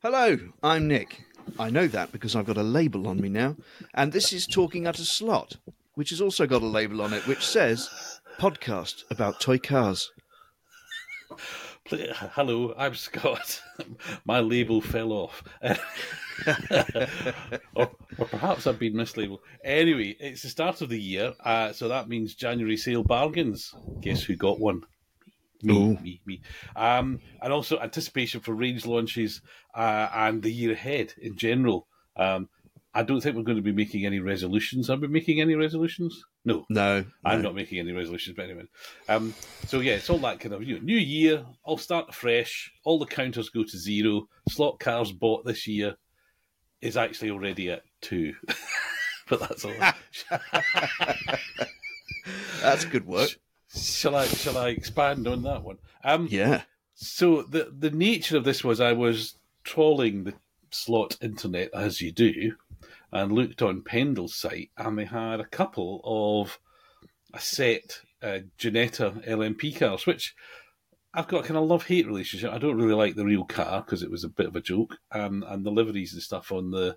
Hello, I'm Nick. I know that because I've got a label on me now. And this is Talking at a Slot, which has also got a label on it which says podcast about toy cars. Hello, I'm Scott. My label fell off. or, or, perhaps I've been mislabeled. Anyway, it's the start of the year, uh, so that means January sale bargains. Guess who got one? Me, Ooh. me, me. Um, and also anticipation for range launches uh, and the year ahead in general. Um, I don't think we're going to be making any resolutions. Are we making any resolutions? No, no, I'm no. not making any resolutions. But anyway, um, so yeah, it's all that kind of you know, new year. I'll start fresh. All the counters go to zero. Slot cars bought this year is actually already at two, but that's all. that's good work. Shall I? Shall I expand on that one? Um, yeah. So the the nature of this was I was trawling the slot internet as you do, and looked on Pendle's site, and they had a couple of a set uh, Ginetta LMP cars, which I've got a kind of love hate relationship. I don't really like the real car because it was a bit of a joke, um, and the liveries and stuff on the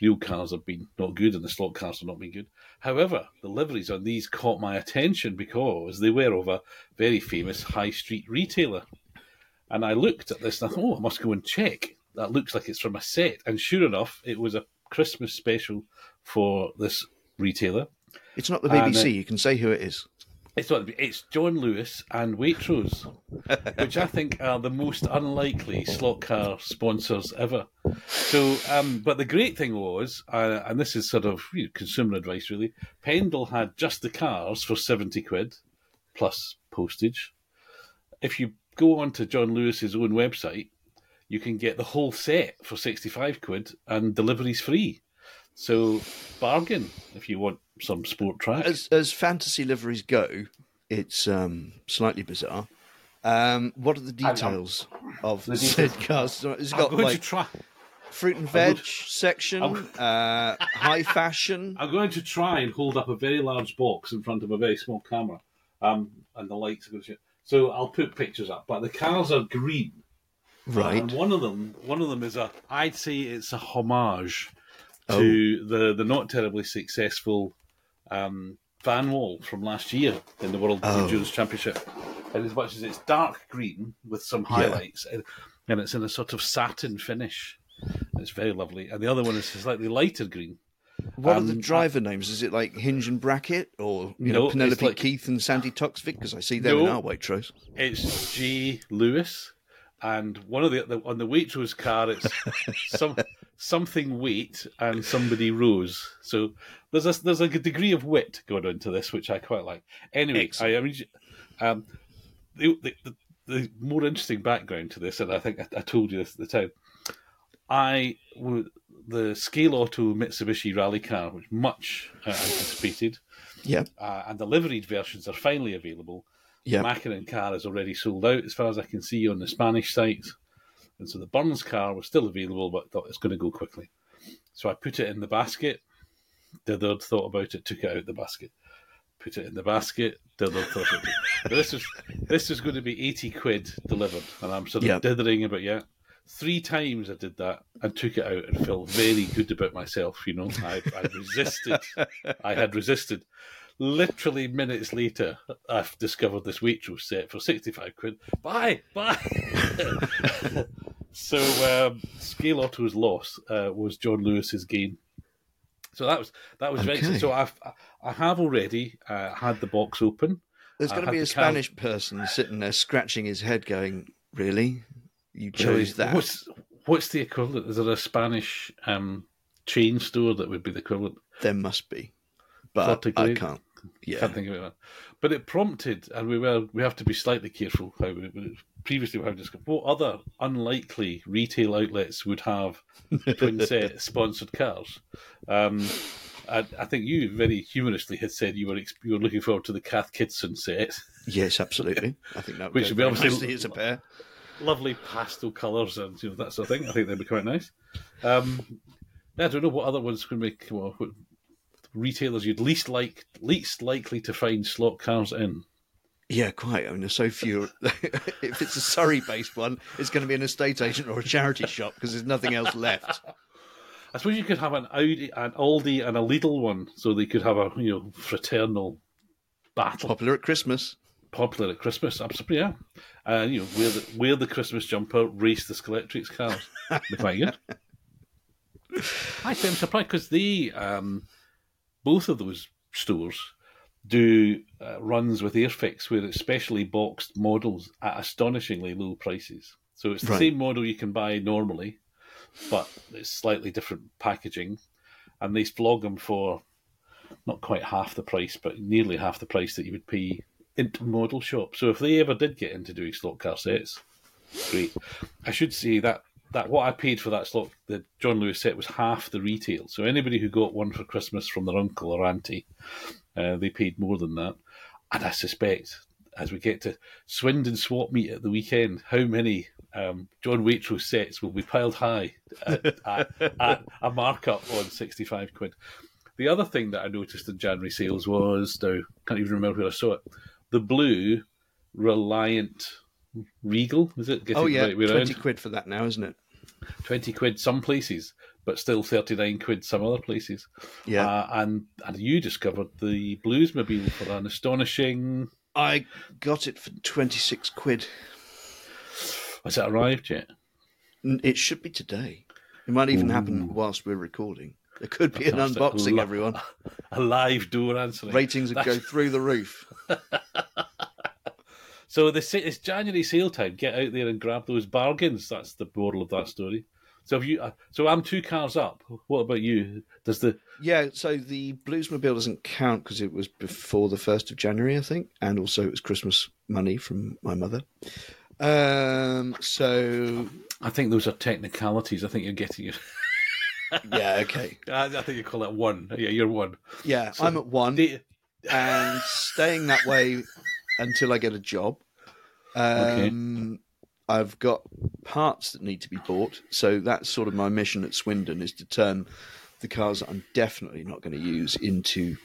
real cars have been not good, and the slot cars have not been good. However, the liveries on these caught my attention because they were of a very famous high street retailer. And I looked at this and I thought, oh, I must go and check. That looks like it's from a set. And sure enough, it was a Christmas special for this retailer. It's not the BBC. Uh, you can say who it is. It's not. It's John Lewis and Waitrose, which I think are the most unlikely slot car sponsors ever. So, um, but the great thing was, uh, and this is sort of you know, consumer advice really. Pendle had just the cars for seventy quid plus postage. If you go on to John Lewis's own website, you can get the whole set for 65 quid and deliveries free. So, bargain if you want some sport track. As, as fantasy liveries go, it's um, slightly bizarre. Um, what are the details of the said cars? It's got like try... fruit and veg to... section, uh, high fashion. I'm going to try and hold up a very large box in front of a very small camera, um, and the lights are going to. So I'll put pictures up, but the cars are green Right. And one of them, one of them is a. I'd say it's a homage to oh. the the not terribly successful um, Vanwall from last year in the World oh. Endurance Championship. And as much as it's dark green with some highlights, yeah. and it's in a sort of satin finish, it's very lovely. And the other one is slightly lighter green. What um, are the um, driver names? Is it like Hinge and Bracket or you no, know Penelope like, Keith and Sandi Toksvig? Because I see them no, in our Waitrose. It's G Lewis and one of the, the on the Waitrose car, it's some something wait and somebody rose. So there's a there's a degree of wit going into this, which I quite like. Anyway, Excellent. I mean, um, the, the, the, the more interesting background to this, and I think I, I told you this at the time. I the Scale Auto Mitsubishi rally car, which much uh, anticipated. Yeah. Uh, and the liveried versions are finally available. Yeah, The car is already sold out, as far as I can see on the Spanish sites. And so the Burns car was still available, but thought it's going to go quickly. So I put it in the basket. Dithered thought about it, took it out the basket. Put it in the basket. Dithered thought it. this was this was going to be eighty quid delivered, and I'm sort of yep. dithering about yeah. Three times I did that and took it out and felt very good about myself. You know, I, I resisted. I had resisted literally minutes later, I've discovered this Waitrose set for 65 quid. Bye, buy! so, um, Scale Auto's loss uh, was John Lewis's gain. So that was that was okay. very. So I've I have already uh, had the box open. There's going to be a Spanish person sitting there scratching his head, going, "Really? You chose that?" What's what's the equivalent? Is there a Spanish um, chain store that would be the equivalent? There must be, but I can't. Yeah, can't think of it. But it prompted, and we were we have to be slightly careful how we, previously we have discussed what other unlikely retail outlets would have twin set sponsored cars. Um, I, I, think you very humorously had said you were you were looking forward to the Cath Kidston set. Yes, absolutely. I think that would which would be obviously as a pair. Lovely pastel colours and you know that sort of thing. I think they'd be quite nice. Um, I don't know what other ones could make. Well, retailers you'd least like least likely to find slot cars in? Yeah, quite. I mean, there's so few. if it's a Surrey-based one, it's going to be an estate agent or a charity shop because there's nothing else left. I suppose you could have an Audi, an Aldi, and a Lidl one, so they could have a you know fraternal battle. Popular at Christmas. Popular at Christmas, absolutely. Yeah, uh, you know, wear the wear the Christmas jumper, race the Scalextric cars. be quite good. Actually, I'm surprised because the um, both of those stores do uh, runs with Airfix where it's specially boxed models at astonishingly low prices. So it's the right. same model you can buy normally, but it's slightly different packaging, and they flog them for not quite half the price, but nearly half the price that you would pay into model shop. So if they ever did get into doing slot car sets, great. I should say that that what I paid for that slot, the John Lewis set, was half the retail. So anybody who got one for Christmas from their uncle or auntie, uh, they paid more than that. And I suspect, as we get to Swindon Swap Meet at the weekend, how many um, John Waitrose sets will be piled high at, at, at a markup on 65 quid. The other thing that I noticed in January sales was, now can't even remember where I saw it, the blue Reliant Regal, is it? oh yeah, right 20 quid for that now, isn't it? 20 quid some places, but still 39 quid some other places. Yeah. Uh, and, and you discovered the Bluesmobile for an astonishing. I got it for 26 quid. Has it arrived yet? It should be today. It might even Ooh. happen whilst we're recording. There could be an unboxing, everyone. A live door answering. Ratings would go through the roof. so the it's January sale time. Get out there and grab those bargains. That's the moral of that story. So if you, uh, so I'm two cars up. What about you? Does the yeah? So the Bluesmobile doesn't count because it was before the first of January, I think, and also it was Christmas money from my mother. Um, so I think those are technicalities. I think you're getting it. yeah, okay. I, I, think you call that one. Yeah, you're one. Yeah, so, I'm at one, and staying that way until I get a job. Um, okay. I've got parts that need to be bought, so that's sort of my mission at Swindon is to turn the cars that I'm definitely not going to use into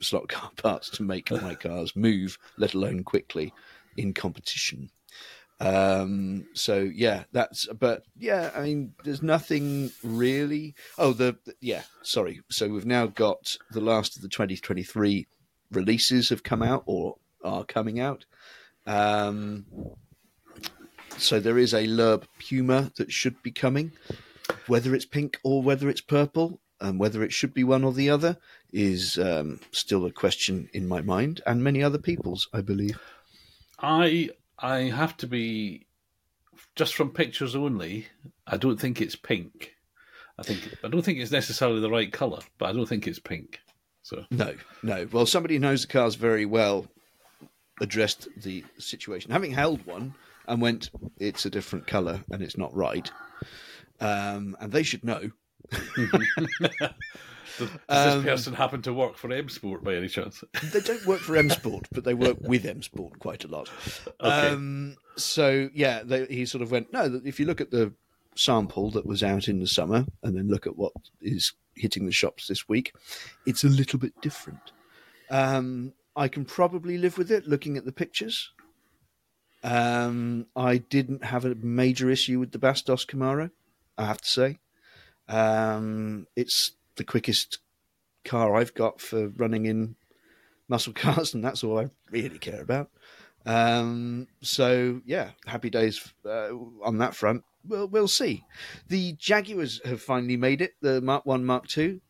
slot car parts to make my cars move, let alone quickly in competition. Um, so yeah, that's but yeah, I mean, there's nothing really. Oh, the yeah, sorry. So we've now got the last of the 2023 releases have come out or are coming out. Um, so there is a Loeb Puma that should be coming. Whether it's pink or whether it's purple, and whether it should be one or the other, is um, still a question in my mind and many other people's, I believe. I I have to be just from pictures only. I don't think it's pink. I think I don't think it's necessarily the right color, but I don't think it's pink. So no, no. Well, somebody knows the cars very well addressed the situation. Having held one and went, it's a different color and it's not right, um, and they should know. Does, does um, this person happen to work for M Sport by any chance? they don't work for M Sport, but they work with M Sport quite a lot. Okay. Um, so yeah, they, he sort of went. No, if you look at the sample that was out in the summer, and then look at what is hitting the shops this week, it's a little bit different. Um, I can probably live with it looking at the pictures. Um, I didn't have a major issue with the Bastos Camaro, I have to say. Um, it's the quickest car I've got for running in muscle cars, and that's all I really care about. Um, so yeah, happy days uh, on that front. We'll, we'll see. The Jaguars have finally made it, the Mark One, Mark Two,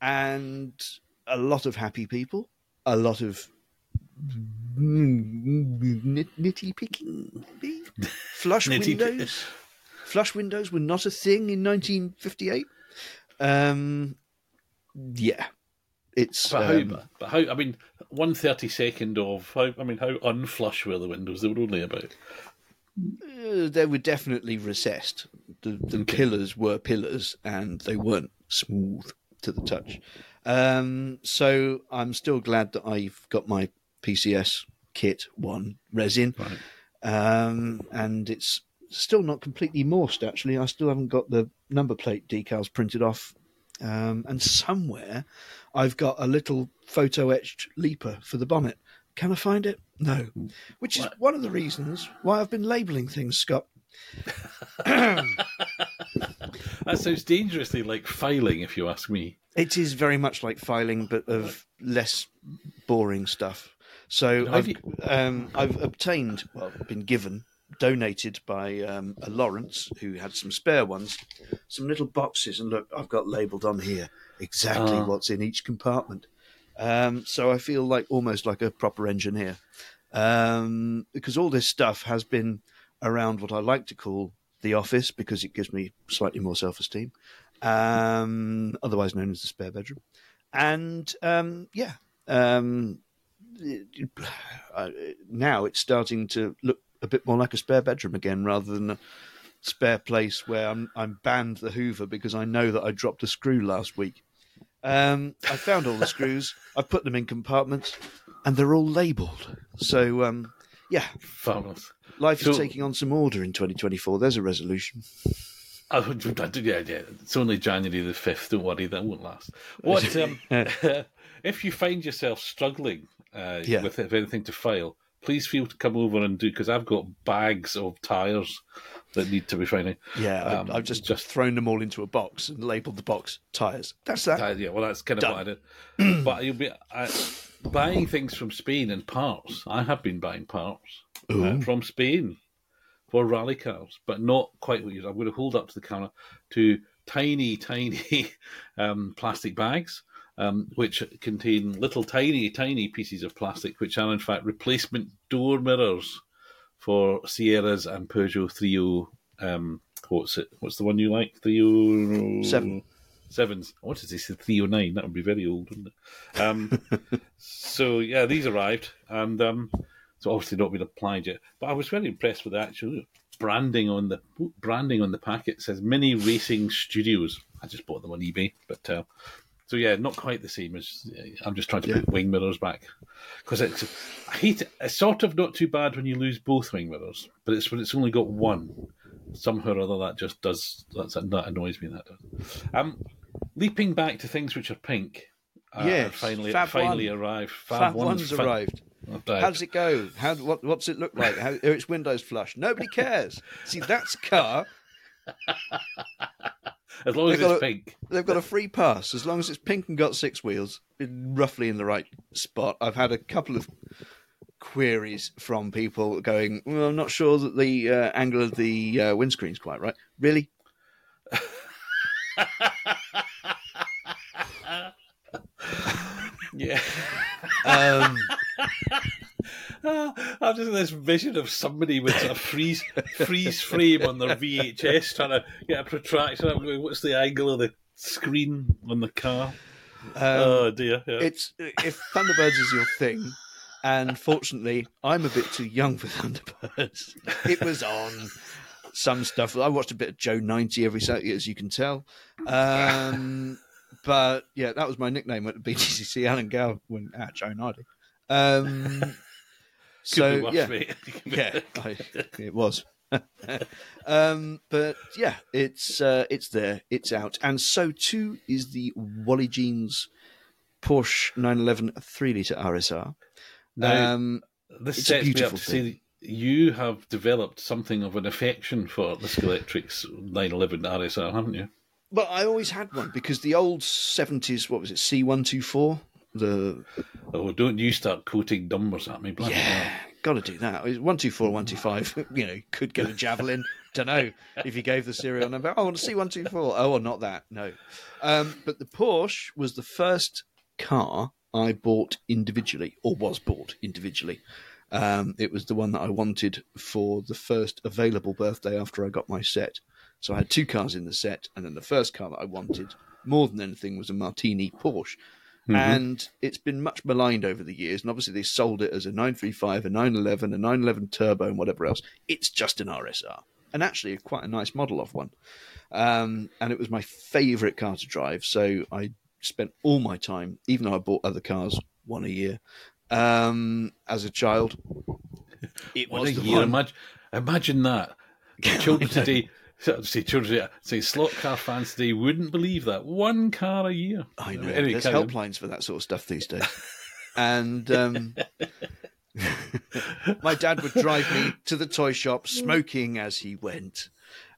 and a lot of happy people, a lot of nitty picking, flush windows. Flush windows were not a thing in 1958. Um, yeah, it's but how, um, but how? I mean, one thirty second of how? I mean, how unflush were the windows? They were only about. Uh, they were definitely recessed. The, the okay. pillars were pillars, and they weren't smooth to the touch. Um, so I'm still glad that I've got my PCS kit one resin, right. um, and it's still not completely morsed. Actually, I still haven't got the number plate decals printed off um, and somewhere I've got a little photo etched leaper for the bonnet. Can I find it? No. Which is one of the reasons why I've been labelling things, Scott. that sounds dangerously like filing, if you ask me. It is very much like filing, but of less boring stuff. So I've, um, I've obtained, well, been given, donated by um, a Lawrence who had some spare ones, some little boxes, and look, I've got labelled on here exactly uh. what's in each compartment. Um, so I feel like almost like a proper engineer um, because all this stuff has been around what I like to call the office because it gives me slightly more self esteem, um, otherwise known as the spare bedroom. And um, yeah, um, now it's starting to look a bit more like a spare bedroom again rather than a spare place where I'm, I'm banned the Hoover because I know that I dropped a screw last week. Um, I found all the screws. I've put them in compartments, and they're all labelled. So um, yeah, fabulous. Life is taking on some order in 2024. There's a resolution. Yeah, yeah. It's only January the 5th. Don't worry, that won't last. What um, if you find yourself struggling uh, yeah. with anything to file? Please feel to come over and do because I've got bags of tires that need to be finding. Yeah, um, I've just just thrown them all into a box and labelled the box tires. That's that. Uh, yeah, well, that's kind of Done. what I did. but you'll be uh, buying things from Spain and parts. I have been buying parts uh, from Spain for rally cars, but not quite what you. I'm going to hold up to the camera to tiny, tiny um, plastic bags. Um, which contain little tiny, tiny pieces of plastic, which are in fact replacement door mirrors for Sierras and Peugeot 30. Um, what's it? What's the one you like? 307. Sevens. What is this? 309. That would be very old, wouldn't it? Um, so, yeah, these arrived. And so obviously not been applied yet. But I was very impressed with the actual branding on the branding on the packet. It says Mini Racing Studios. I just bought them on eBay. But uh, so yeah, not quite the same as I'm just trying to yeah. put wing mirrors back because it's I hate it. It's sort of not too bad when you lose both wing mirrors, but it's when it's only got one. Somehow or other, that just does that's, that annoys me. That does. Um, leaping back to things which are pink. Uh, yes, finally, Fab finally one. arrived. Fab, Fab one's, one's arrived. How does it go? How what, what's it look like? How, its windows flush. Nobody cares. See, that's car. As long as it's a, pink. They've got a free pass. As long as it's pink and got six wheels, roughly in the right spot. I've had a couple of queries from people going, well, I'm not sure that the uh, angle of the uh, windscreen's quite right. Really? yeah. Um, I've just this vision of somebody with a freeze freeze frame on their VHS trying to get a protraction. I'm going, what's the angle of the screen on the car? Um, oh dear! Yeah. It's if Thunderbirds is your thing, and fortunately, I'm a bit too young for Thunderbirds. It was on some stuff. I watched a bit of Joe ninety every Saturday, as you can tell. Um, but yeah, that was my nickname at the BTCC. Alan Gow when at Joe ninety. Um, so yeah, yeah, I, it was. um, but yeah, it's uh, it's there, it's out, and so too is the Wally Jeans Porsche 911 three liter RSR. Now, um, this sets me up to see you have developed something of an affection for the Scalextrics 911 RSR, haven't you? Well, I always had one because the old 70s, what was it, C124? The oh, don't you start quoting numbers at me? yeah, got to do that. One two four, one two five. You know, could get a javelin. Don't know if you gave the serial number. Oh, I want to see one two four. Oh, well, not that. No, um, but the Porsche was the first car I bought individually, or was bought individually. Um, it was the one that I wanted for the first available birthday after I got my set. So I had two cars in the set, and then the first car that I wanted more than anything was a Martini Porsche. Mm-hmm. And it's been much maligned over the years. And obviously, they sold it as a 935, a 911, a 911 Turbo, and whatever else. It's just an RSR. And actually, quite a nice model of one. Um, and it was my favourite car to drive. So I spent all my time, even though I bought other cars, one a year, um, as a child. It was a year. Imagine, imagine that. Children today say children say slot car fans today wouldn't believe that one car a year. I know. Anyway, There's helplines for that sort of stuff these days. and um, My dad would drive me to the toy shop, smoking as he went.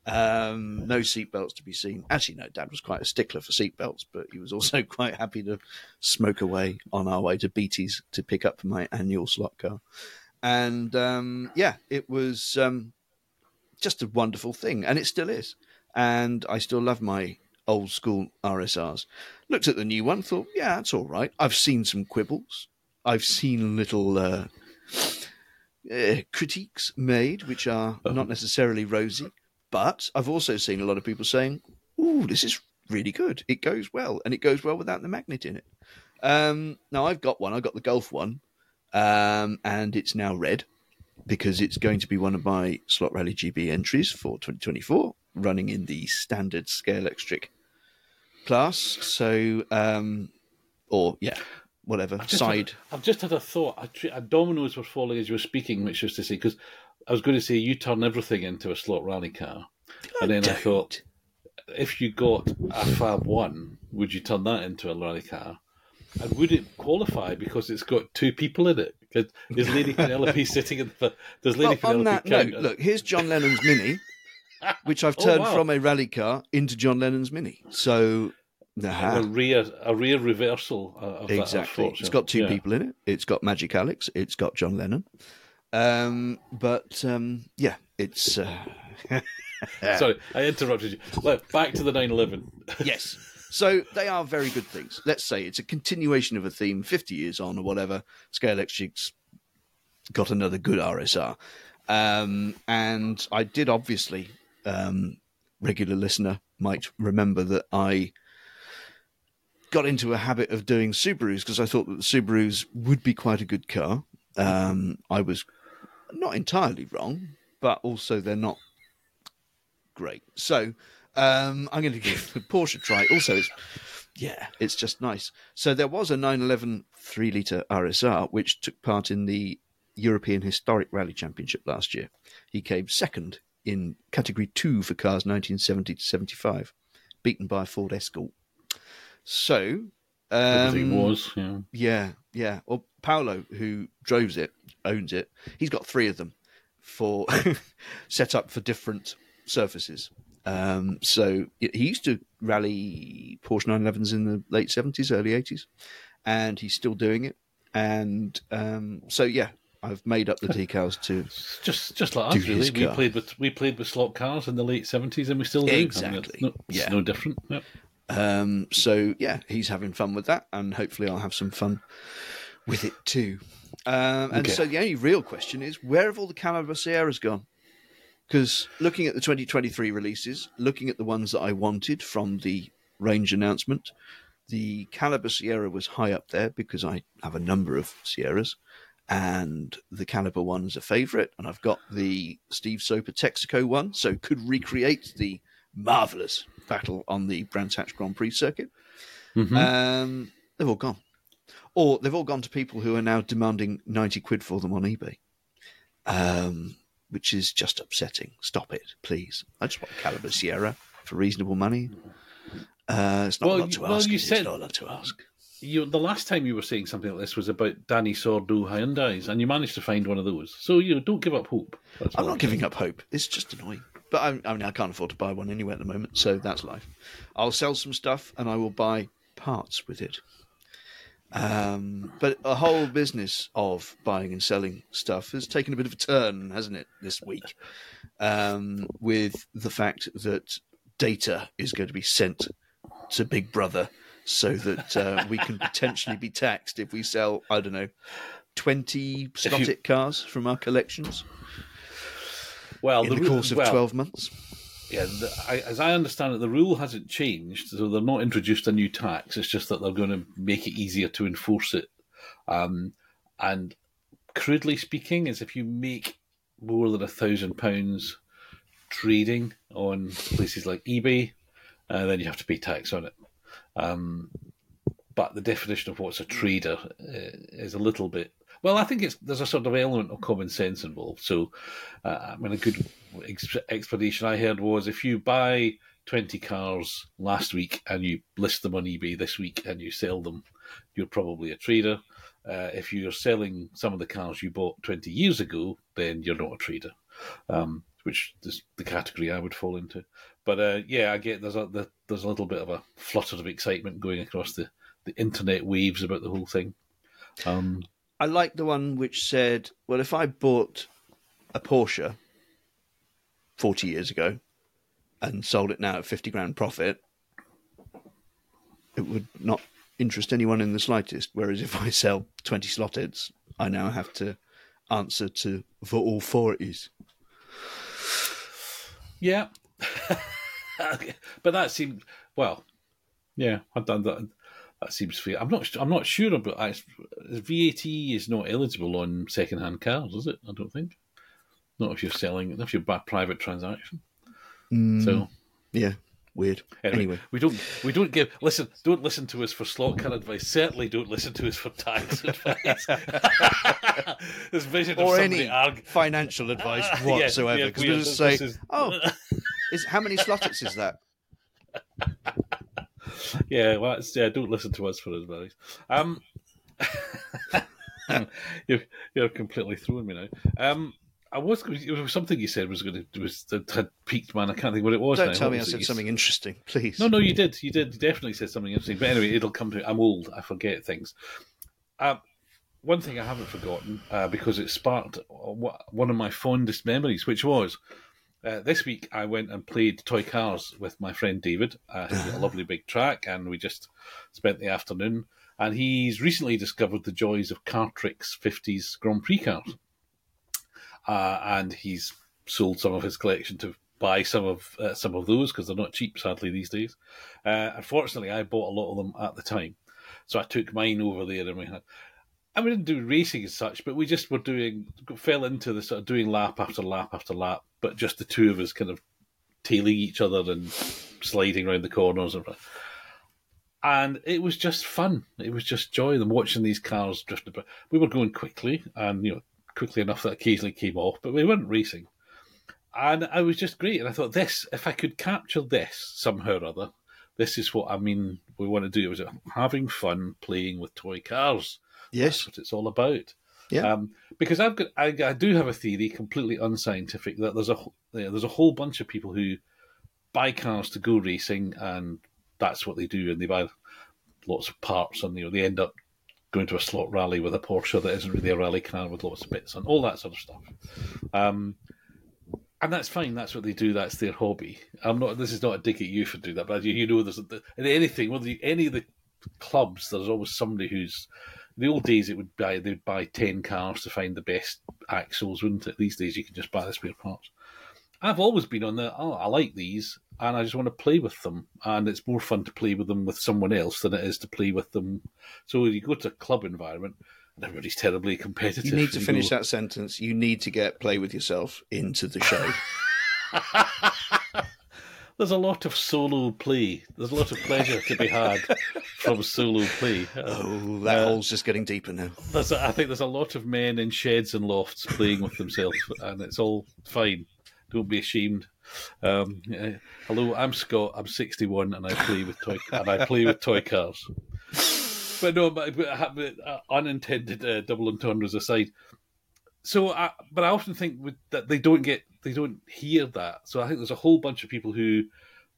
Um, no seatbelts to be seen. Actually, no, Dad was quite a stickler for seatbelts, but he was also quite happy to smoke away on our way to Beatty's to pick up my annual slot car. And um, yeah, it was um, just a wonderful thing, and it still is. And I still love my old school RSRs. Looked at the new one, thought, yeah, that's all right. I've seen some quibbles. I've seen little uh, uh, critiques made, which are not necessarily rosy. But I've also seen a lot of people saying, "Ooh, this is really good. It goes well, and it goes well without the magnet in it." Um, now I've got one. I've got the Golf one, um, and it's now red because it's going to be one of my Slot Rally GB entries for 2024, running in the standard Scalextric class. So, um, or yeah, whatever I've side. Had, I've just had a thought. A, dominoes were falling as you were speaking, which was to say because I was going to say you turn everything into a slot rally car, and then I thought if you got a Fab One, would you turn that into a rally car? And would it qualify because it's got two people in it? Because there's Lady Penelope sitting in the there's Lady well, Penelope. On that note, look, here's John Lennon's Mini, which I've oh, turned oh, wow. from a rally car into John Lennon's Mini. So a rear a rear reversal of exactly. That, it's got two yeah. people in it. It's got Magic Alex. It's got John Lennon. Um, but um, yeah, it's. Uh... Sorry, I interrupted you. Look, back to the 911. yes. So they are very good things. Let's say it's a continuation of a theme 50 years on or whatever. Scalextric's got another good RSR. Um, and I did obviously, um, regular listener might remember that I got into a habit of doing Subarus because I thought that the Subarus would be quite a good car. Um, I was not entirely wrong, but also they're not great. So um, I'm going to give the Porsche a try. Also, it's yeah, it's just nice. So there was a 911 3 litre RSR which took part in the European Historic Rally Championship last year. He came second in Category 2 for cars 1970 to 75, beaten by a Ford Escort. So um, was, yeah. Yeah, yeah. Well, Paolo, who drives it, owns it. He's got three of them for set up for different surfaces. Um, so he used to rally Porsche 911s in the late 70s, early 80s, and he's still doing it. And um, so, yeah, I've made up the decals to just just like us. Really, we played with we played with slot cars in the late seventies, and we still do. Exactly, I mean, it's, no, it's no different. Yep. Um, so yeah, he's having fun with that, and hopefully I'll have some fun with it too. Um, and okay. so the only real question is, where have all the Kaliber Sierras gone? Because looking at the 2023 releases, looking at the ones that I wanted from the range announcement, the Kaliber Sierra was high up there because I have a number of Sierras, and the Kaliber one's a favourite, and I've got the Steve Soper Texaco one, so could recreate the marvelous battle on the Brands Hatch Grand Prix circuit. Mm-hmm. Um, they've all gone. Or they've all gone to people who are now demanding 90 quid for them on eBay, um, which is just upsetting. Stop it, please. I just want a Kaliber Sierra for reasonable money. Uh, it's not well, a lot to well, ask. You said, it's not a lot to ask. You, the last time you were saying something like this was about Dani Sordo Hyundai's, and you managed to find one of those. So you know, don't give up hope. That's I'm not giving saying. up hope. It's just annoying. But I, I, mean, I can't afford to buy one anyway at the moment, so that's life. I'll sell some stuff and I will buy parts with it. Um, but a whole business of buying and selling stuff has taken a bit of a turn, hasn't it, this week? Um, with the fact that data is going to be sent to Big Brother so that uh, we can potentially be taxed if we sell, I don't know, 20 Scottic you... cars from our collections. Well, in the, the course of well, twelve months. Yeah, the, I, as I understand it, the rule hasn't changed, so they're not introduced a new tax. It's just that they're going to make it easier to enforce it. Um, and crudely speaking, is if you make more than a thousand pounds trading on places like eBay, uh, then you have to pay tax on it. Um, but the definition of what's a trader uh, is a little bit well, I think it's there's a sort of element of common sense involved. So, uh, I mean, a good ex- explanation I heard was if you buy 20 cars last week and you list them on eBay this week and you sell them, you're probably a trader. Uh, if you're selling some of the cars you bought 20 years ago, then you're not a trader, um, which is the category I would fall into. But uh, yeah, I get there's a the, there's a little bit of a flutter of excitement going across the, the internet waves about the whole thing. Um, I like the one which said, "Well, if I bought a Porsche 40 years ago and sold it now at 50 grand profit, it would not interest anyone in the slightest. Whereas if I sell 20 slot heads, I now have to answer to for all four is. Yeah. but that seemed, well, yeah, I've done that. That seems fair. I'm not. I'm not sure about VAT is not eligible on second-hand cars, is it? I don't think. Not if you're selling. If you're by private transaction. Mm, so yeah, weird. Anyway, anyway, we don't we don't give listen. Don't listen to us for slot car advice. Certainly, don't listen to us for tax advice. this vision or any arg- financial advice whatsoever. Because yeah, yeah, we just say, is... "Oh, is how many slottits is that?" Yeah, well, yeah. Don't listen to us for advice. Um, you're, you're completely throwing me now. Um, I was it was something you said was going to was that had peaked, man. I can't think what it was. Don't now. tell what me I said something interesting, please. No, no, you did. You did. You definitely said something interesting. But anyway, it'll come to. I'm old. I forget things. Uh, one thing I haven't forgotten uh, because it sparked one of my fondest memories, which was uh, this week I went and played toy cars with my friend David. Uh, he's got a lovely big track, and we just spent the afternoon. And he's recently discovered the joys of Cartrix 50s Grand Prix cars uh, and he's sold some of his collection to buy some of uh, some of those because they're not cheap, sadly these days. Uh, unfortunately, I bought a lot of them at the time, so I took mine over there and we had. I we didn't do racing as such, but we just were doing fell into the sort of doing lap after lap after lap, but just the two of us kind of tailing each other and sliding around the corners and. And it was just fun. It was just joy. Them watching these cars drift about. We were going quickly, and you know quickly enough that occasionally came off, but we weren't racing. And I was just great. And I thought, this, if I could capture this somehow or other, this is what I mean we want to do. It was having fun playing with toy cars. Yes. That's what it's all about. Yeah. Um, because I've got, I, I, do have a theory, completely unscientific, that there's a there's a whole bunch of people who buy cars to go racing, and that's what they do, and they buy lots of parts, and you know they end up going to a slot rally with a Porsche that isn't really a rally car with lots of bits and all that sort of stuff. Um, and that's fine. That's what they do. That's their hobby. I'm not. This is not a dig at you for doing that, but you, you know, there's in anything. Whether you, any of the clubs, there's always somebody who's. The old days, it would buy they'd buy ten cars to find the best axles, wouldn't it? These days, you can just buy the spare parts. I've always been on the. Oh, I like these and I just want to play with them. And it's more fun to play with them with someone else than it is to play with them. So you go to a club environment, and everybody's terribly competitive. You need to finish that sentence. You need to get play with yourself into the show. There's a lot of solo play. There's a lot of pleasure to be had from solo play. Oh, that uh, hole's just getting deeper now. There's a, I think there's a lot of men in sheds and lofts playing with themselves, and it's all fine. Don't be ashamed. Um, uh, hello, I'm Scott. I'm 61, and I play with toy and I play with toy cars. But no, but, but, but uh, unintended uh, double entendres aside. So, I, but I often think with, that they don't get they don't hear that. So I think there's a whole bunch of people who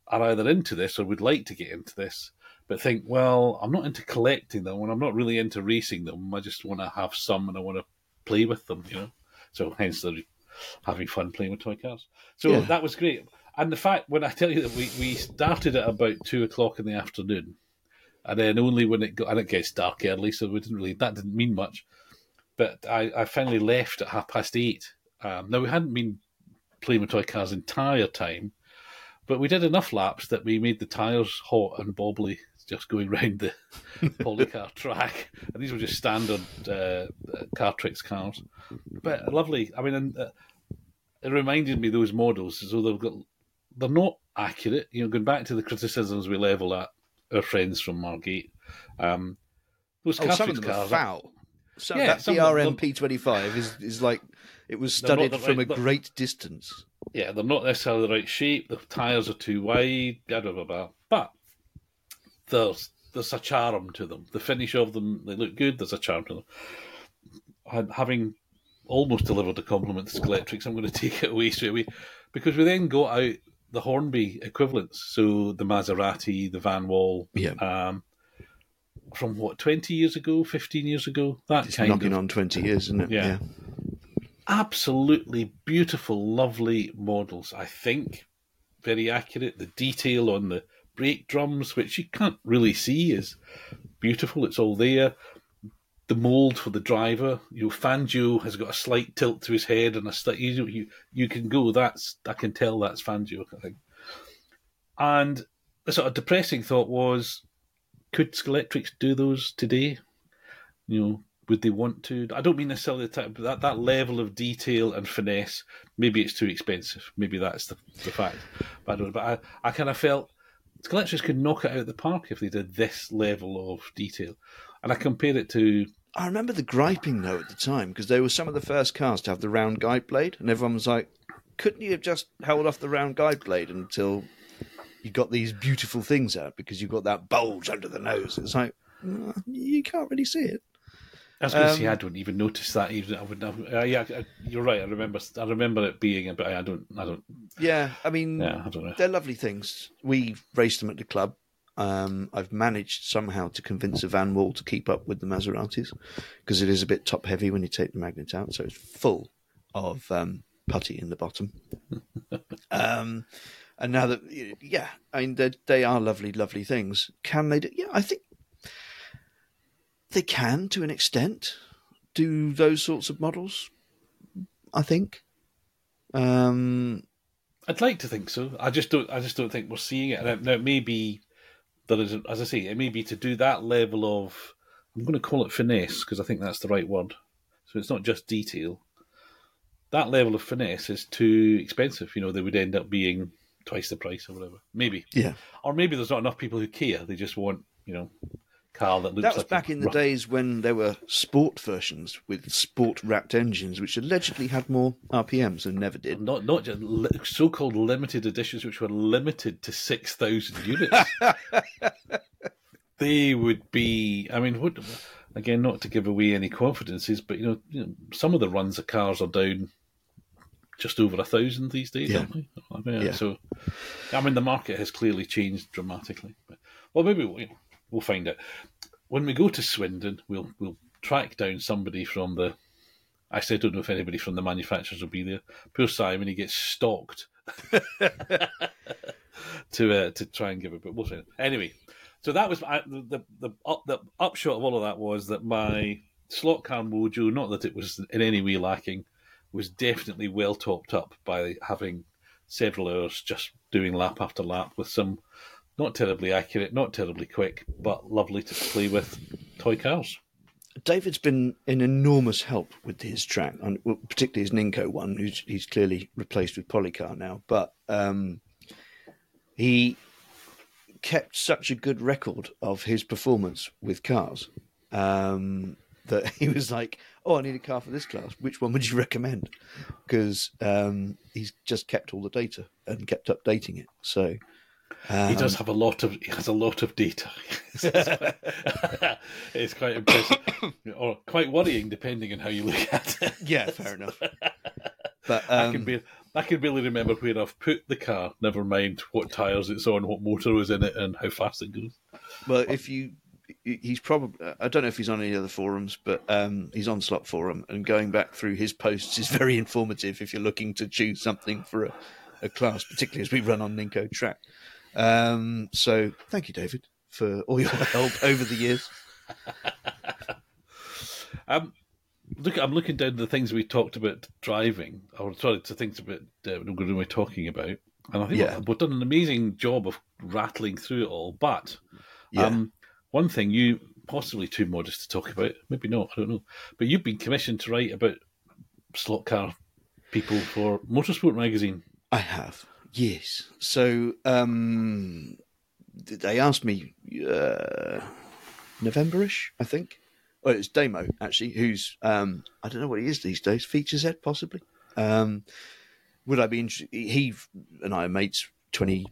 are either into this or would like to get into this, but think, well, I'm not into collecting them, and I'm not really into racing them. I just want to have some, and I want to play with them, you know. So hence the having fun playing with toy cars. So yeah. that was great. And the fact when I tell you that we, we started at about two o'clock in the afternoon, and then only when it got and it gets dark early, so we didn't really that didn't mean much. But I, I finally left at half past eight. Um, now we hadn't been playing with toy cars entire time, but we did enough laps that we made the tires hot and bobbly just going round the polycar track. And these were just standard uh, Cartrix cars, but lovely. I mean, uh, it reminded me those models. So they've got they're not accurate. You know, going back to the criticisms we level at our friends from Margate. Um, those oh, some of them cars, are foul. So yeah, that BRM P25 is is like it was studied the from a great distance. Yeah, they're not necessarily the right shape. The tires are too wide. Blah blah blah. blah. But there's there's a charm to them. The finish of them, they look good. There's a charm to them. Having almost delivered a compliment to Scalextric, I'm going to take it away straight away because we then got out the Hornby equivalents. So the Maserati, the Vanwall, yeah. Um, from what twenty years ago, fifteen years ago, that it's kind knocking of, on twenty years, isn't it? Yeah. yeah. Absolutely beautiful, lovely models. I think very accurate. The detail on the brake drums, which you can't really see, is beautiful. It's all there. The mold for the driver, you know, Fangio has got a slight tilt to his head and a slight. You, you you can go. That's I can tell that's Fangio. I think. And the sort of depressing thought was, could Scalextric do those today? You know, would they want to? I don't mean necessarily that that, that level of detail and finesse. Maybe it's too expensive. Maybe that's the, the fact. But I don't. But I, I kind of felt Scalextric could knock it out of the park if they did this level of detail. And I compare it to. I remember the griping though at the time because they were some of the first cars to have the round guide blade, and everyone was like, "Couldn't you have just held off the round guide blade until you got these beautiful things out because you got that bulge under the nose?" It's like mm, you can't really see it. I was going to say I um, don't even notice that. Even I would. Uh, yeah, you're right. I remember. I remember it being, but I don't. I don't. Yeah, I mean, yeah, I don't know. They're lovely things. We raced them at the club. Um, I've managed somehow to convince a Vanwall to keep up with the Maseratis because it is a bit top heavy when you take the magnet out, so it's full of um, putty in the bottom. um, and now that yeah, I mean they are lovely, lovely things. Can they? Do, yeah, I think they can, to an extent, do those sorts of models. I think. Um, I'd like to think so. I just don't. I just don't think we're seeing it. And it may be that is, as I say, it may be to do that level of. I'm going to call it finesse because I think that's the right word. So it's not just detail. That level of finesse is too expensive. You know, they would end up being twice the price or whatever. Maybe. Yeah. Or maybe there's not enough people who care. They just want, you know, car that looks that was like back in the days when there were sport versions with sport wrapped engines, which allegedly had more RPMs and never did. Not not just li- so-called limited editions, which were limited to six thousand units. they would be. I mean, what, again, not to give away any confidences, but you know, you know, some of the runs of cars are down just over a thousand these days, yeah. aren't they? I mean, yeah. So, I mean, the market has clearly changed dramatically. But, well, maybe you know, we'll find it. When we go to Swindon, we'll we'll track down somebody from the. I said, I don't know if anybody from the manufacturers will be there. Poor Simon, he gets stalked to uh, to try and give it, but we'll. Anyway, so that was I, the the the, up, the upshot of all of that was that my slot car mojo, not that it was in any way lacking, was definitely well topped up by having several hours just doing lap after lap with some not terribly accurate, not terribly quick, but lovely to play with toy cars. David's been an enormous help with his track, and particularly his Ninco one, who's he's clearly replaced with Polycar now. But um, he kept such a good record of his performance with cars um, that he was like, "Oh, I need a car for this class. Which one would you recommend?" Because um, he's just kept all the data and kept updating it. So um, he does have a lot of he has a lot of data. it's quite impressive, or quite worrying, depending on how you look at it. Yeah, fair enough. But um, I can be I can barely remember where I've put the car. Never mind what tires it's on, what motor was in it, and how fast it goes. Well, if you he's probably I don't know if he's on any other forums, but um, he's on Slot Forum, and going back through his posts is very informative if you're looking to choose something for a, a class, particularly as we run on Ninco track. Um, so thank you, David, for all your help over the years. um, look, I'm looking down the things we talked about driving, or sorry, to things about uh, we're talking about, and I think yeah. we've done an amazing job of rattling through it all. But yeah. um, one thing you possibly too modest to talk about, maybe not, I don't know, but you've been commissioned to write about slot car people for Motorsport magazine. I have. Yes. So um, they asked me uh, Novemberish, I think. Well, it's Damo actually, who's um, I don't know what he is these days. Features head, possibly. Um, would I be interested? He and I are mates twenty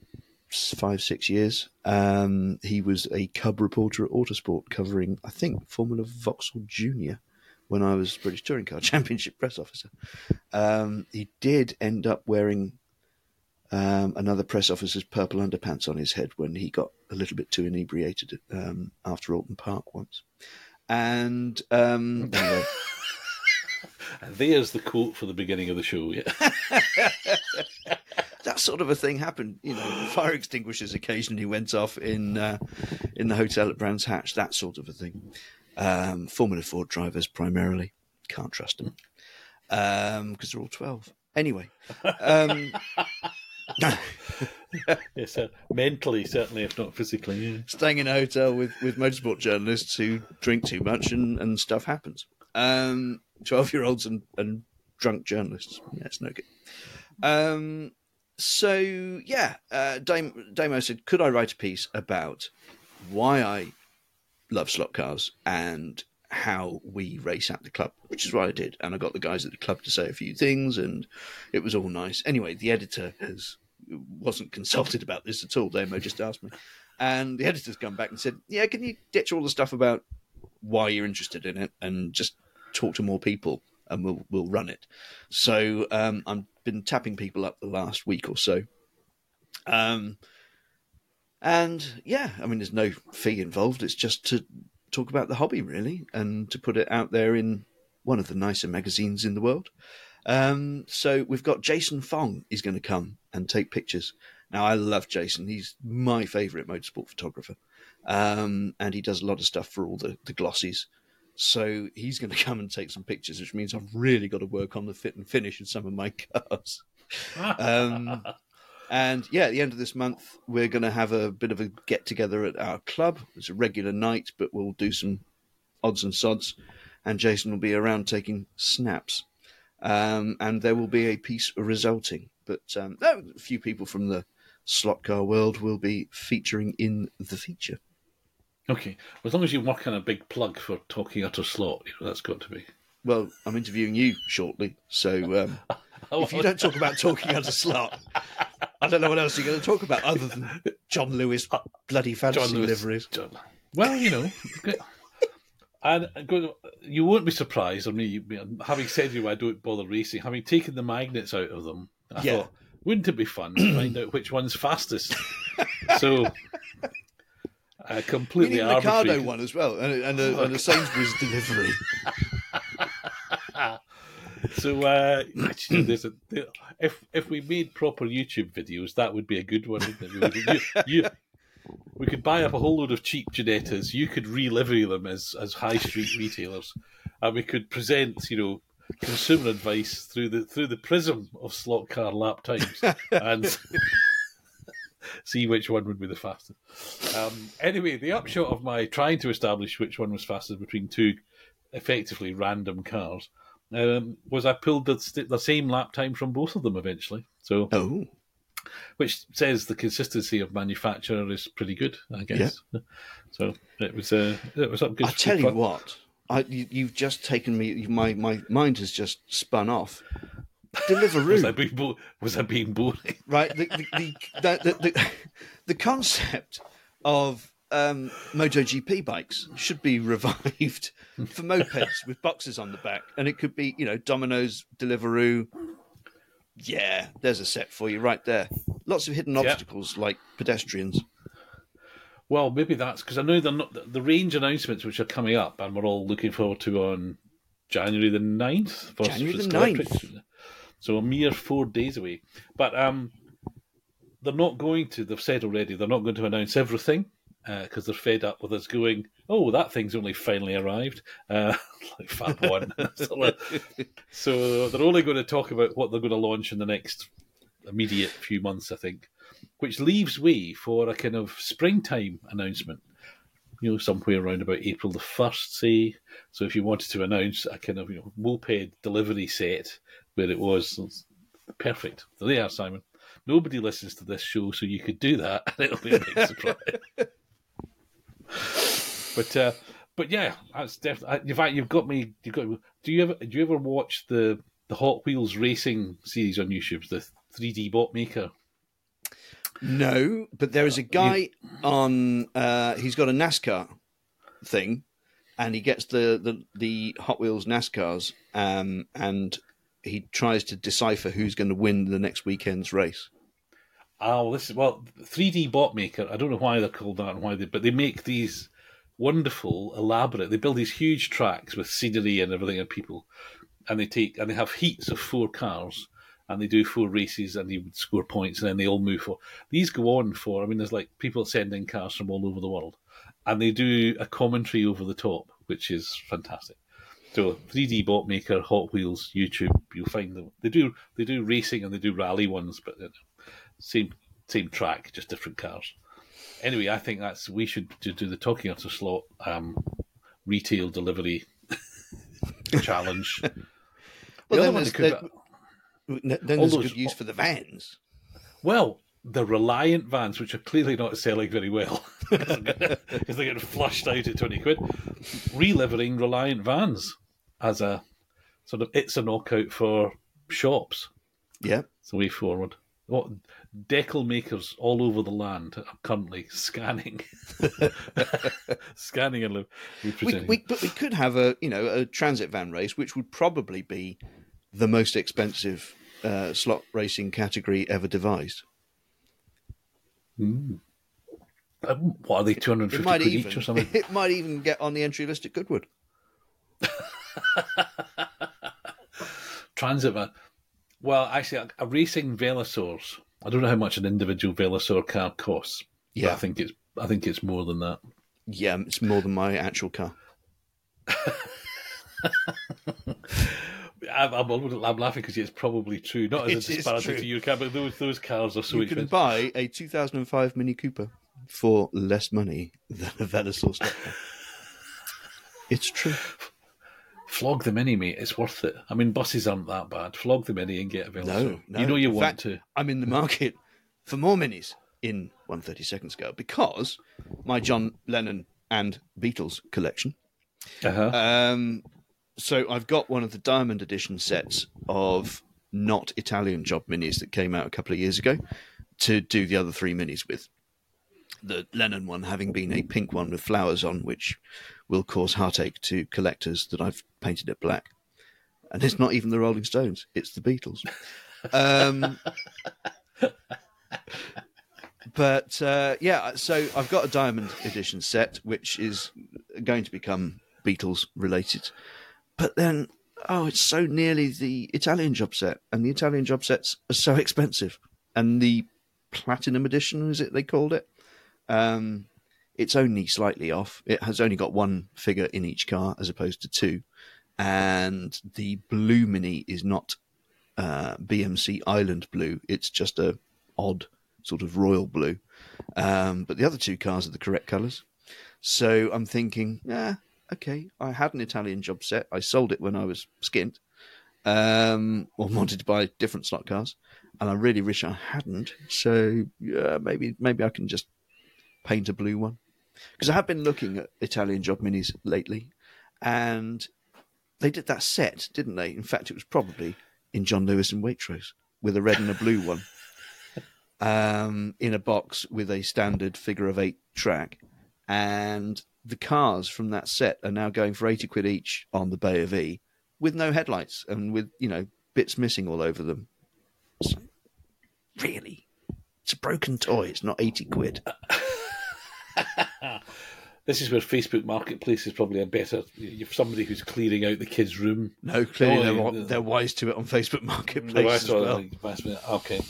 five, six years. Um, he was a cub reporter at Autosport covering, I think, Formula Vauxhall Junior when I was British Touring Car Championship press officer. Um, he did end up wearing um, another press officer's purple underpants on his head when he got a little bit too inebriated um, after Oulton Park once. And um, anyway. There's the quote for the beginning of the show. Yeah. that sort of a thing happened. You know, fire extinguishers occasionally went off in uh, in the hotel at Brands Hatch. That sort of a thing. Um, Formula Ford drivers primarily can't trust them because um, they're all twelve. Anyway. Yes, uh, mentally certainly, if not physically. Yeah. Staying in a hotel with, with motorsport journalists who drink too much and, and stuff happens. Um, 12 year olds and, and drunk journalists. Yeah, it's no good. Um, so, yeah, uh, Damo said, Could I write a piece about why I love slot cars and how we race at the club, which is what I did. And I got the guys at the club to say a few things, and it was all nice. Anyway, the editor has wasn't consulted about this at all. Damo just asked me, and the editor's come back and said, "Yeah, can you ditch all the stuff about why you're interested in it and just talk to more people and we'll we'll run it. So um, I've been tapping people up the last week or so. Um, and yeah, I mean, there's no fee involved. It's just to talk about the hobby, really, and to put it out there in one of the nicer magazines in the world. Um, so we've got Jason Fong is going to come and take pictures. Now, I love Jason. He's my favourite motorsport photographer. Um, and he does a lot of stuff for all the, the glossies so he's going to come and take some pictures, which means I've really got to work on the fit and finish in some of my cars. um, and yeah, at the end of this month, we're going to have a bit of a get together at our club. It's a regular night, but we'll do some odds and sods. And Jason will be around taking snaps. Um, and there will be a piece resulting. But um, a few people from the slot car world will be featuring in the feature. Okay, as long as you work on a big plug for talking out utter slot, that's got to be. Well, I'm interviewing you shortly, so um, if you don't talk about talking out utter slot, I don't know what else you're going to talk about other than John Lewis bloody fantasy John Lewis, liveries. John. Well, you know, and you won't be surprised. I mean, having said you, I don't bother racing. Having taken the magnets out of them, I yeah. thought, wouldn't it be fun to find out which one's fastest? so a completely you need Ricardo one as well, and, and, a, and a Sainsbury's delivery. so uh, actually, there's a if if we made proper YouTube videos, that would be a good one. You, you, we could buy up a whole load of cheap Ginettas. You could relivery them as as high street retailers, and we could present, you know, consumer advice through the through the prism of slot car lap times and see which one would be the fastest. Um, anyway, the upshot of my trying to establish which one was fastest between two effectively random cars um, was I pulled the, the same lap time from both of them eventually. So, oh. Which says the consistency of manufacturer is pretty good, I guess. Yeah. So it was uh, it was up good. I tell you what, I, you, have just taken me. My my mind has just spun off. Deliveroo. was, I being bo- was I being boring? Right. The the the, the, the, the concept of um, MotoGP bikes should be revived for mopeds with boxes on the back, and it could be you know Domino's, Deliveroo. Yeah, there's a set for you right there. Lots of hidden obstacles like pedestrians. Well, maybe that's because I know not the range announcements which are coming up, and we're all looking forward to on January the 9th. January the 9th. So a mere four days away. But um, they're not going to, they've said already, they're not going to announce everything because uh, they're fed up with us going, oh, that thing's only finally arrived, uh, like Fab One. so they're only going to talk about what they're going to launch in the next immediate few months, I think, which leaves way for a kind of springtime announcement. You know, somewhere around about April the first, say. So if you wanted to announce a kind of you know moped delivery set where it was. Perfect. There, Simon. Nobody listens to this show, so you could do that, and it'll be a big surprise. But uh, but yeah, that's definitely. In fact, you've got me. You've got. Do you ever do you ever watch the the Hot Wheels racing series on YouTube, the 3D bot maker? No, but there is a guy on. Uh, he's got a NASCAR thing, and he gets the the, the Hot Wheels NASCARs, um, and he tries to decipher who's going to win the next weekend's race. Oh, this is well, 3D bot maker. I don't know why they're called that and why they, but they make these wonderful, elaborate. They build these huge tracks with scenery and everything and people, and they take and they have heats of four cars, and they do four races and you score points, and then they all move for. These go on for. I mean, there's like people sending cars from all over the world, and they do a commentary over the top, which is fantastic. So 3D bot maker, Hot Wheels, YouTube, you'll find them. They do they do racing and they do rally ones, but uh, same same track, just different cars. Anyway, I think that's we should do the talking after slot um, retail delivery challenge. well, the then there's, could, then there's those, good use for the vans. Well, the Reliant vans, which are clearly not selling very well because they're getting flushed out at 20 quid, relivering Reliant vans as a sort of it's a knockout for shops. Yeah. It's a way forward. What decal makers all over the land are currently scanning, scanning and representing. We, we, but we could have a you know a transit van race, which would probably be the most expensive uh, slot racing category ever devised. Mm. Um, what are they? Two hundred fifty quid even, each or something? It might even get on the entry list at Goodwood. Transit van. Well, actually, a, a racing Velosaurus. I don't know how much an individual Velosaur car costs. Yeah, I think it's I think it's more than that. Yeah, it's more than my actual car. I'm, I'm, I'm, laughing because it's probably true. Not as a disparity to your car, but those those cars are so you expensive. can buy a 2005 Mini Cooper for less money than a Velosaur it's true. Flog the Mini, mate. It's worth it. I mean, buses aren't that bad. Flog the Mini and get a Velosaur. No, no. You know you in want fact, to. I'm in the market for more Minis in 132nd scale because my John Lennon and Beatles collection. Uh-huh. Um, so I've got one of the Diamond Edition sets of not Italian job minis that came out a couple of years ago to do the other three minis with. The Lennon one having been a pink one with flowers on, which will cause heartache to collectors that I've painted it black. And it's not even the Rolling Stones; it's the Beatles. Um, but uh, yeah, so I've got a Diamond Edition set, which is going to become Beatles related. But then, oh, it's so nearly the Italian job set, and the Italian job sets are so expensive. And the Platinum Edition, is it they called it? Um, it's only slightly off. It has only got one figure in each car as opposed to two. And the blue mini is not uh, BMC Island blue. It's just a odd sort of royal blue. Um, but the other two cars are the correct colours. So I'm thinking, yeah, okay, I had an Italian job set. I sold it when I was skint, um, or wanted to buy different slot cars, and I really wish I hadn't. So yeah, maybe maybe I can just paint a blue one because I have been looking at Italian job minis lately, and they did that set, didn't they? In fact, it was probably in John Lewis and Waitrose with a red and a blue one. Um, in a box with a standard figure of eight track, and the cars from that set are now going for 80 quid each on the Bay of E with no headlights and with, you know, bits missing all over them. So, really? It's a broken toy. It's not 80 quid. this is where Facebook Marketplace is probably a better. You've somebody who's clearing out the kids' room. No, clearly oh, they're, they're, wise to it on Facebook Marketplace as well. Okay.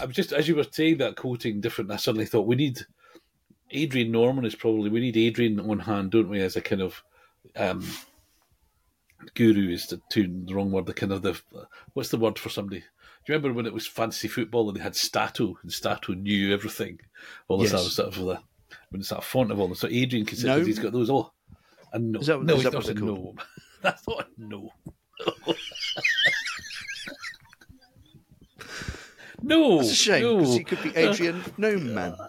I'm just as you were saying that quoting different. I suddenly thought we need Adrian Norman is probably we need Adrian on hand, don't we? As a kind of um, guru is the, too the wrong word. The kind of the what's the word for somebody? Do you remember when it was fantasy football and they had Stato and Stato knew everything? All this yes. other stuff when it's that font of all this. So Adrian considers no. he's got those all. And no, is that, no, is that not a no. That's not a no. no, it's a shame because no. he could be Adrian No Man.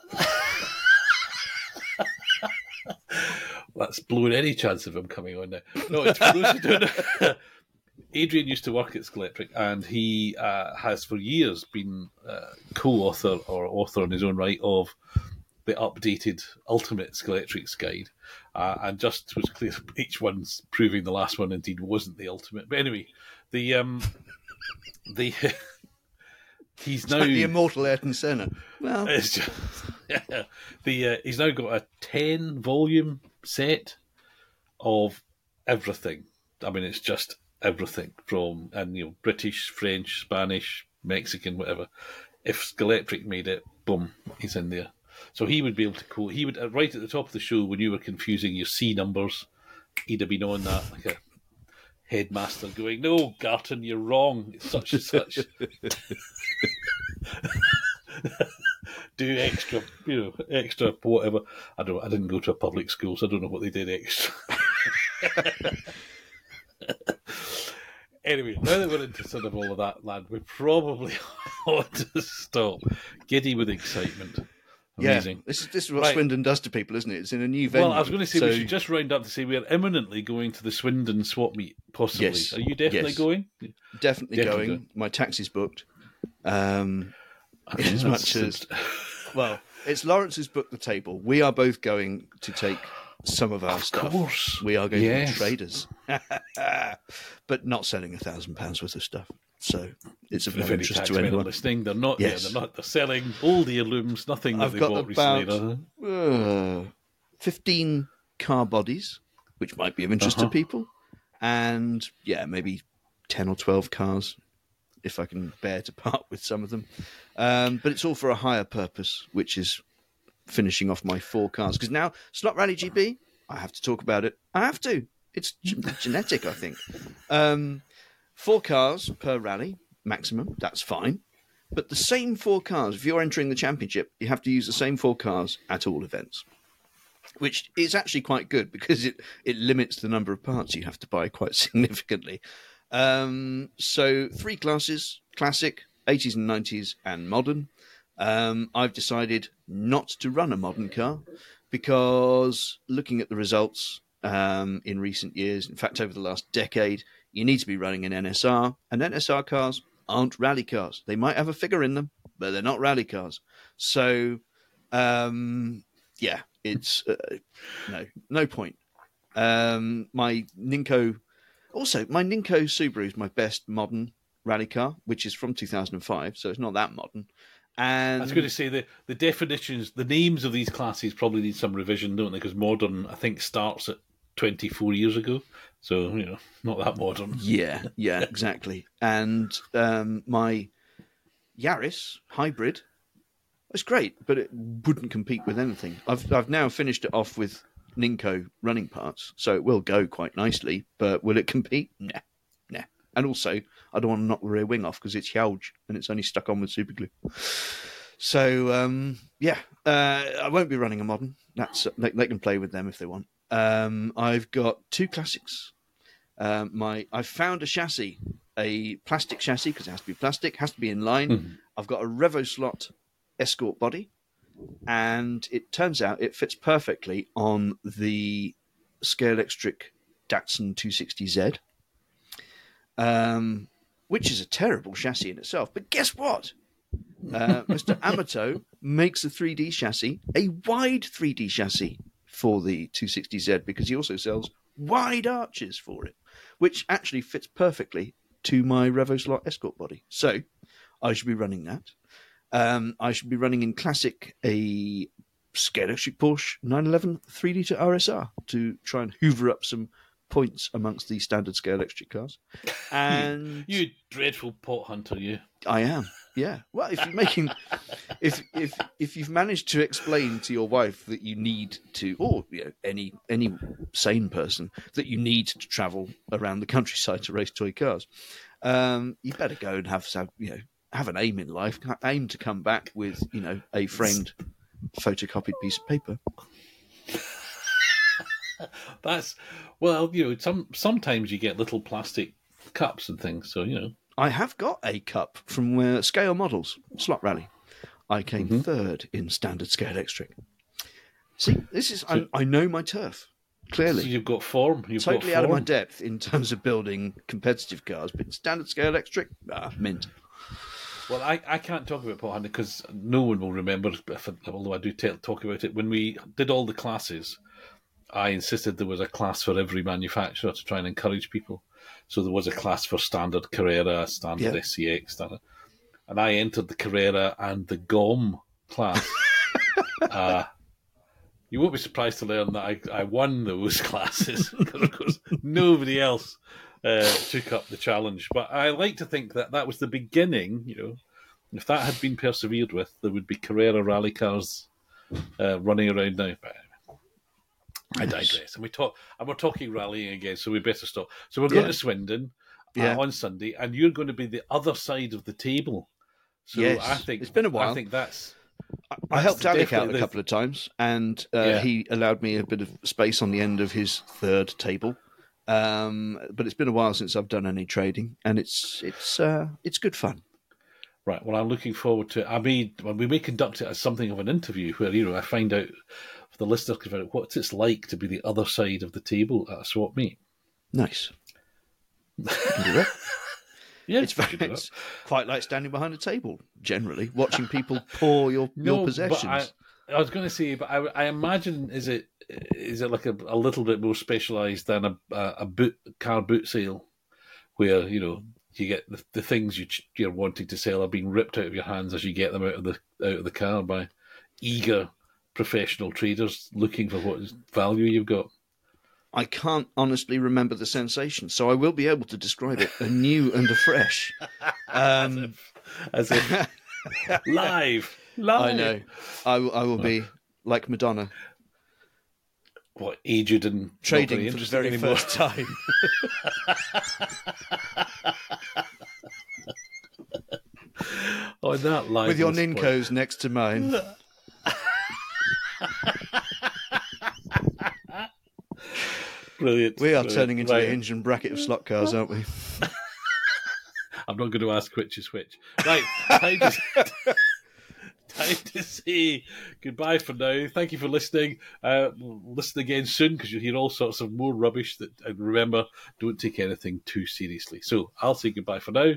That's blowing any chance of him coming on now. No, it's for those who don't. Adrian used to work at Scalextric, and he uh, has for years been uh, co-author or author in his own right of the updated Ultimate Scalextric guide, uh, and just was clear each one's proving the last one indeed wasn't the ultimate. But anyway, the um, the he's it's now like the immortal Ayrton Senna. Well, just, yeah, the uh, he's now got a ten volume set of everything. I mean, it's just everything from and you know British, French, Spanish, Mexican, whatever. If Scalextric made it, boom, he's in there. So he would be able to quote. He would uh, right at the top of the show when you were confusing your C numbers. He'd have been on that like a headmaster going, "No, Garton, you're wrong. It's such and such." Do extra, you know, extra whatever. I don't. I didn't go to a public school, so I don't know what they did extra. anyway, now that we're into sort of all of that, lad, we probably ought to stop. Giddy with excitement. Amazing. Yeah, this is this is what right. Swindon does to people, isn't it? It's in a new venue. Well, I was going to say so... we should just round up to say we are imminently going to the Swindon swap meet. Possibly, yes. are you definitely yes. going? Definitely, definitely going. going. My taxi's booked. Um, as much as well, it's Lawrence's booked the table. We are both going to take some of our stuff. of stuff. Course. We are going yes. to be traders, but not selling a thousand pounds worth of stuff. So it's of no interest to anyone listening. They're not. Yes. Yeah, they're not. They're selling all the heirlooms. Nothing that I've they got bought about, recently. Uh, Fifteen car bodies, which might be of interest uh-huh. to people, and yeah, maybe ten or twelve cars, if I can bear to part with some of them. Um, but it's all for a higher purpose, which is finishing off my four cars. Because now Slot Rally GB, I have to talk about it. I have to. It's genetic, I think. Um, Four cars per rally maximum. That's fine. But the same four cars, if you're entering the championship, you have to use the same four cars at all events, which is actually quite good because it, it limits the number of parts you have to buy quite significantly. Um, so, three classes classic, 80s and 90s, and modern. Um, I've decided not to run a modern car because looking at the results um, in recent years, in fact, over the last decade, you need to be running an NSR, and NSR cars aren't rally cars. They might have a figure in them, but they're not rally cars. So, um, yeah, it's uh, no no point. Um, my Ninco, also my Ninco Subaru is my best modern rally car, which is from 2005, so it's not that modern. And I was going to say the the definitions, the names of these classes probably need some revision, don't they? Because modern, I think, starts at 24 years ago. So, you know, not that modern. Yeah, yeah, exactly. and um, my Yaris hybrid was great, but it wouldn't compete with anything. I've, I've now finished it off with Ninco running parts, so it will go quite nicely, but will it compete? Nah, nah. And also, I don't want to knock the rear wing off because it's huge and it's only stuck on with super glue. So um, yeah, uh, I won't be running a modern. That's they, they, can play with them if they want. Um, I've got two classics. Um, my I found a chassis, a plastic chassis because it has to be plastic, has to be in line. Mm-hmm. I've got a Revoslot Escort body, and it turns out it fits perfectly on the Scalextric Datsun 260Z, um, which is a terrible chassis in itself. But guess what? Uh, Mr. Amato makes a 3D chassis, a wide 3D chassis for the 260Z because he also sells wide arches for it, which actually fits perfectly to my Revoslot Escort body. So I should be running that. Um, I should be running in classic a Scalextric Porsche 911 3 litre RSR to try and hoover up some points amongst the standard Scalextric cars. And you, you dreadful pot hunter, you. I am. Yeah. Well, if you're making, if if if you've managed to explain to your wife that you need to, or you know, any any sane person that you need to travel around the countryside to race toy cars, um, you better go and have some, you know, have an aim in life. Aim to come back with, you know, a framed, photocopied piece of paper. That's well, you know, some sometimes you get little plastic cups and things, so you know. I have got a cup from uh, Scale Models Slot Rally. I came mm-hmm. third in standard Scalextric. See, this is so, I, I, know my turf. Clearly, so you've got form. You've totally got out of my depth in terms of building competitive cars, but standard Scalextric, ah, mint. Well, I, I can't talk about Paul Hanley because no one will remember. If, although I do tell, talk about it, when we did all the classes, I insisted there was a class for every manufacturer to try and encourage people. So there was a class for standard Carrera, standard yeah. SCX, standard, and I entered the Carrera and the GOM class. uh, you won't be surprised to learn that I, I won those classes because, of course, nobody else uh, took up the challenge. But I like to think that that was the beginning. You know, if that had been persevered with, there would be Carrera rally cars uh, running around now. But I digress. And we talk, and we're talking rallying again, so we better stop. So we're going yeah. to Swindon uh, yeah. on Sunday, and you're going to be the other side of the table. So yes. I think it's been a while. I think that's. I helped Alec out a couple of times, and uh, yeah. he allowed me a bit of space on the end of his third table. Um, but it's been a while since I've done any trading, and it's it's uh, it's good fun. Right. Well, I'm looking forward to. It. I mean, we may conduct it as something of an interview where you know I find out the listeners can find out what it's like to be the other side of the table at a swap meet. Nice. yeah, it's, very, it's quite like standing behind a table. Generally, watching people pour your no, your possessions. I, I, was going to say, but I, I imagine is it is it like a, a little bit more specialised than a, a, a boot car boot sale, where you know you get the, the things you you're wanting to sell are being ripped out of your hands as you get them out of the out of the car by eager professional traders looking for what value you've got. I can't honestly remember the sensation, so I will be able to describe it anew and afresh. Um, as if, as if live, live. I know. I, I will be like Madonna what aged and trading for the very anymore. first time. oh, that line with your Nincos next to mine. Brilliant. We are brilliant. turning into right. the engine bracket of slot cars, aren't we? I'm not going to ask which is which. Right, time to, time to say goodbye for now. Thank you for listening. Uh, listen again soon because you'll hear all sorts of more rubbish. That and remember, don't take anything too seriously. So I'll say goodbye for now.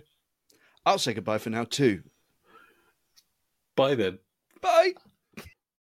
I'll say goodbye for now too. Bye then. Bye.